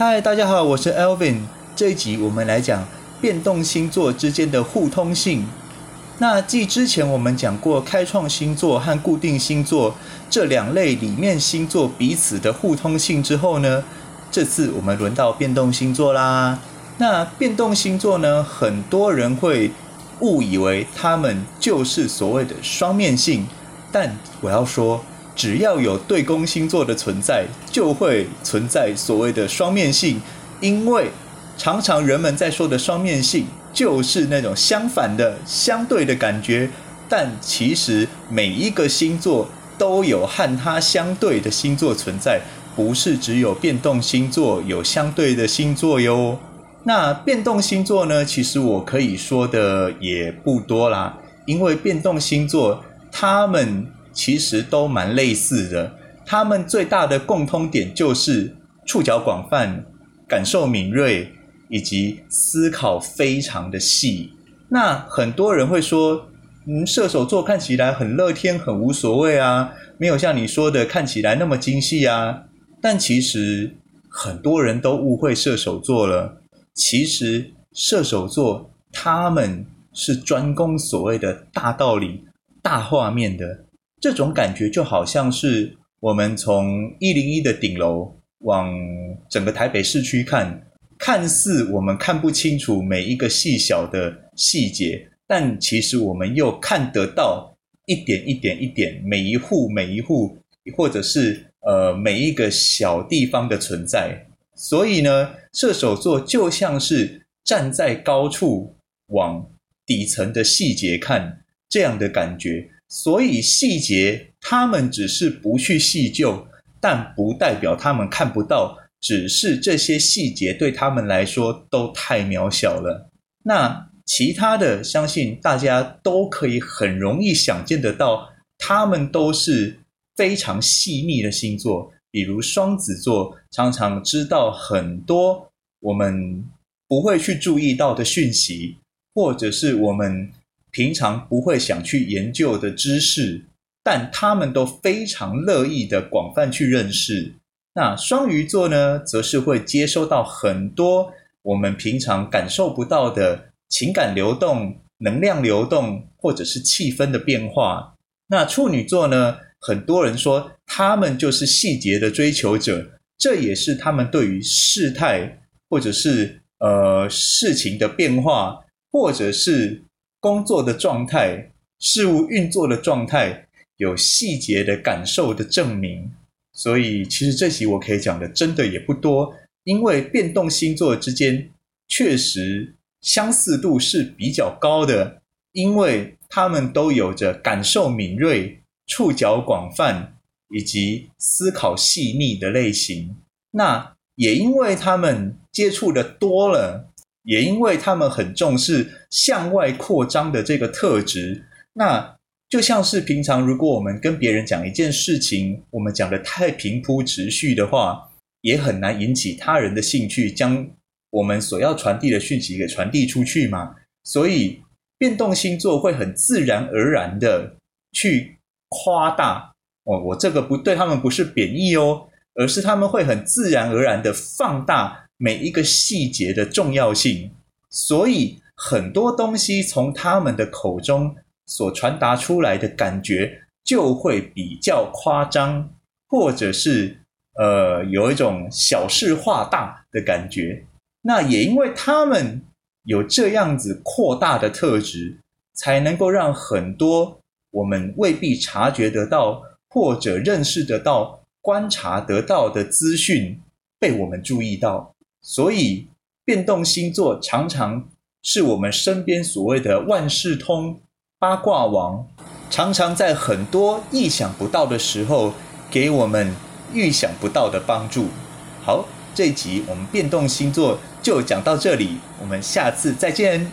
嗨，大家好，我是 Elvin。这一集我们来讲变动星座之间的互通性。那继之前我们讲过开创星座和固定星座这两类里面星座彼此的互通性之后呢，这次我们轮到变动星座啦。那变动星座呢，很多人会误以为他们就是所谓的双面性，但我要说，只要有对宫星座的存在，就会存在所谓的双面性，因为常常人们在说的双面性。就是那种相反的、相对的感觉，但其实每一个星座都有和它相对的星座存在，不是只有变动星座有相对的星座哟。那变动星座呢？其实我可以说的也不多啦，因为变动星座他们其实都蛮类似的，他们最大的共通点就是触角广泛、感受敏锐。以及思考非常的细，那很多人会说，嗯，射手座看起来很乐天，很无所谓啊，没有像你说的看起来那么精细啊。但其实很多人都误会射手座了。其实射手座他们是专攻所谓的大道理、大画面的，这种感觉就好像是我们从一零一的顶楼往整个台北市区看。看似我们看不清楚每一个细小的细节，但其实我们又看得到一点一点一点每一户每一户，或者是呃每一个小地方的存在。所以呢，射手座就像是站在高处往底层的细节看这样的感觉。所以细节他们只是不去细究，但不代表他们看不到。只是这些细节对他们来说都太渺小了。那其他的，相信大家都可以很容易想见得到，他们都是非常细腻的星座。比如双子座，常常知道很多我们不会去注意到的讯息，或者是我们平常不会想去研究的知识，但他们都非常乐意的广泛去认识。那双鱼座呢，则是会接收到很多我们平常感受不到的情感流动、能量流动，或者是气氛的变化。那处女座呢，很多人说他们就是细节的追求者，这也是他们对于事态或者是呃事情的变化，或者是工作的状态、事物运作的状态，有细节的感受的证明。所以，其实这集我可以讲的真的也不多，因为变动星座之间确实相似度是比较高的，因为他们都有着感受敏锐、触角广泛以及思考细腻的类型。那也因为他们接触的多了，也因为他们很重视向外扩张的这个特质，那。就像是平常，如果我们跟别人讲一件事情，我们讲的太平铺直叙的话，也很难引起他人的兴趣，将我们所要传递的讯息给传递出去嘛。所以，变动星座会很自然而然的去夸大哦，我这个不对他们不是贬义哦，而是他们会很自然而然的放大每一个细节的重要性。所以，很多东西从他们的口中。所传达出来的感觉就会比较夸张，或者是呃有一种小事化大的感觉。那也因为他们有这样子扩大的特质，才能够让很多我们未必察觉得到或者认识得到、观察得到的资讯被我们注意到。所以，变动星座常常是我们身边所谓的万事通。八卦王常常在很多意想不到的时候给我们预想不到的帮助。好，这一集我们变动星座就讲到这里，我们下次再见。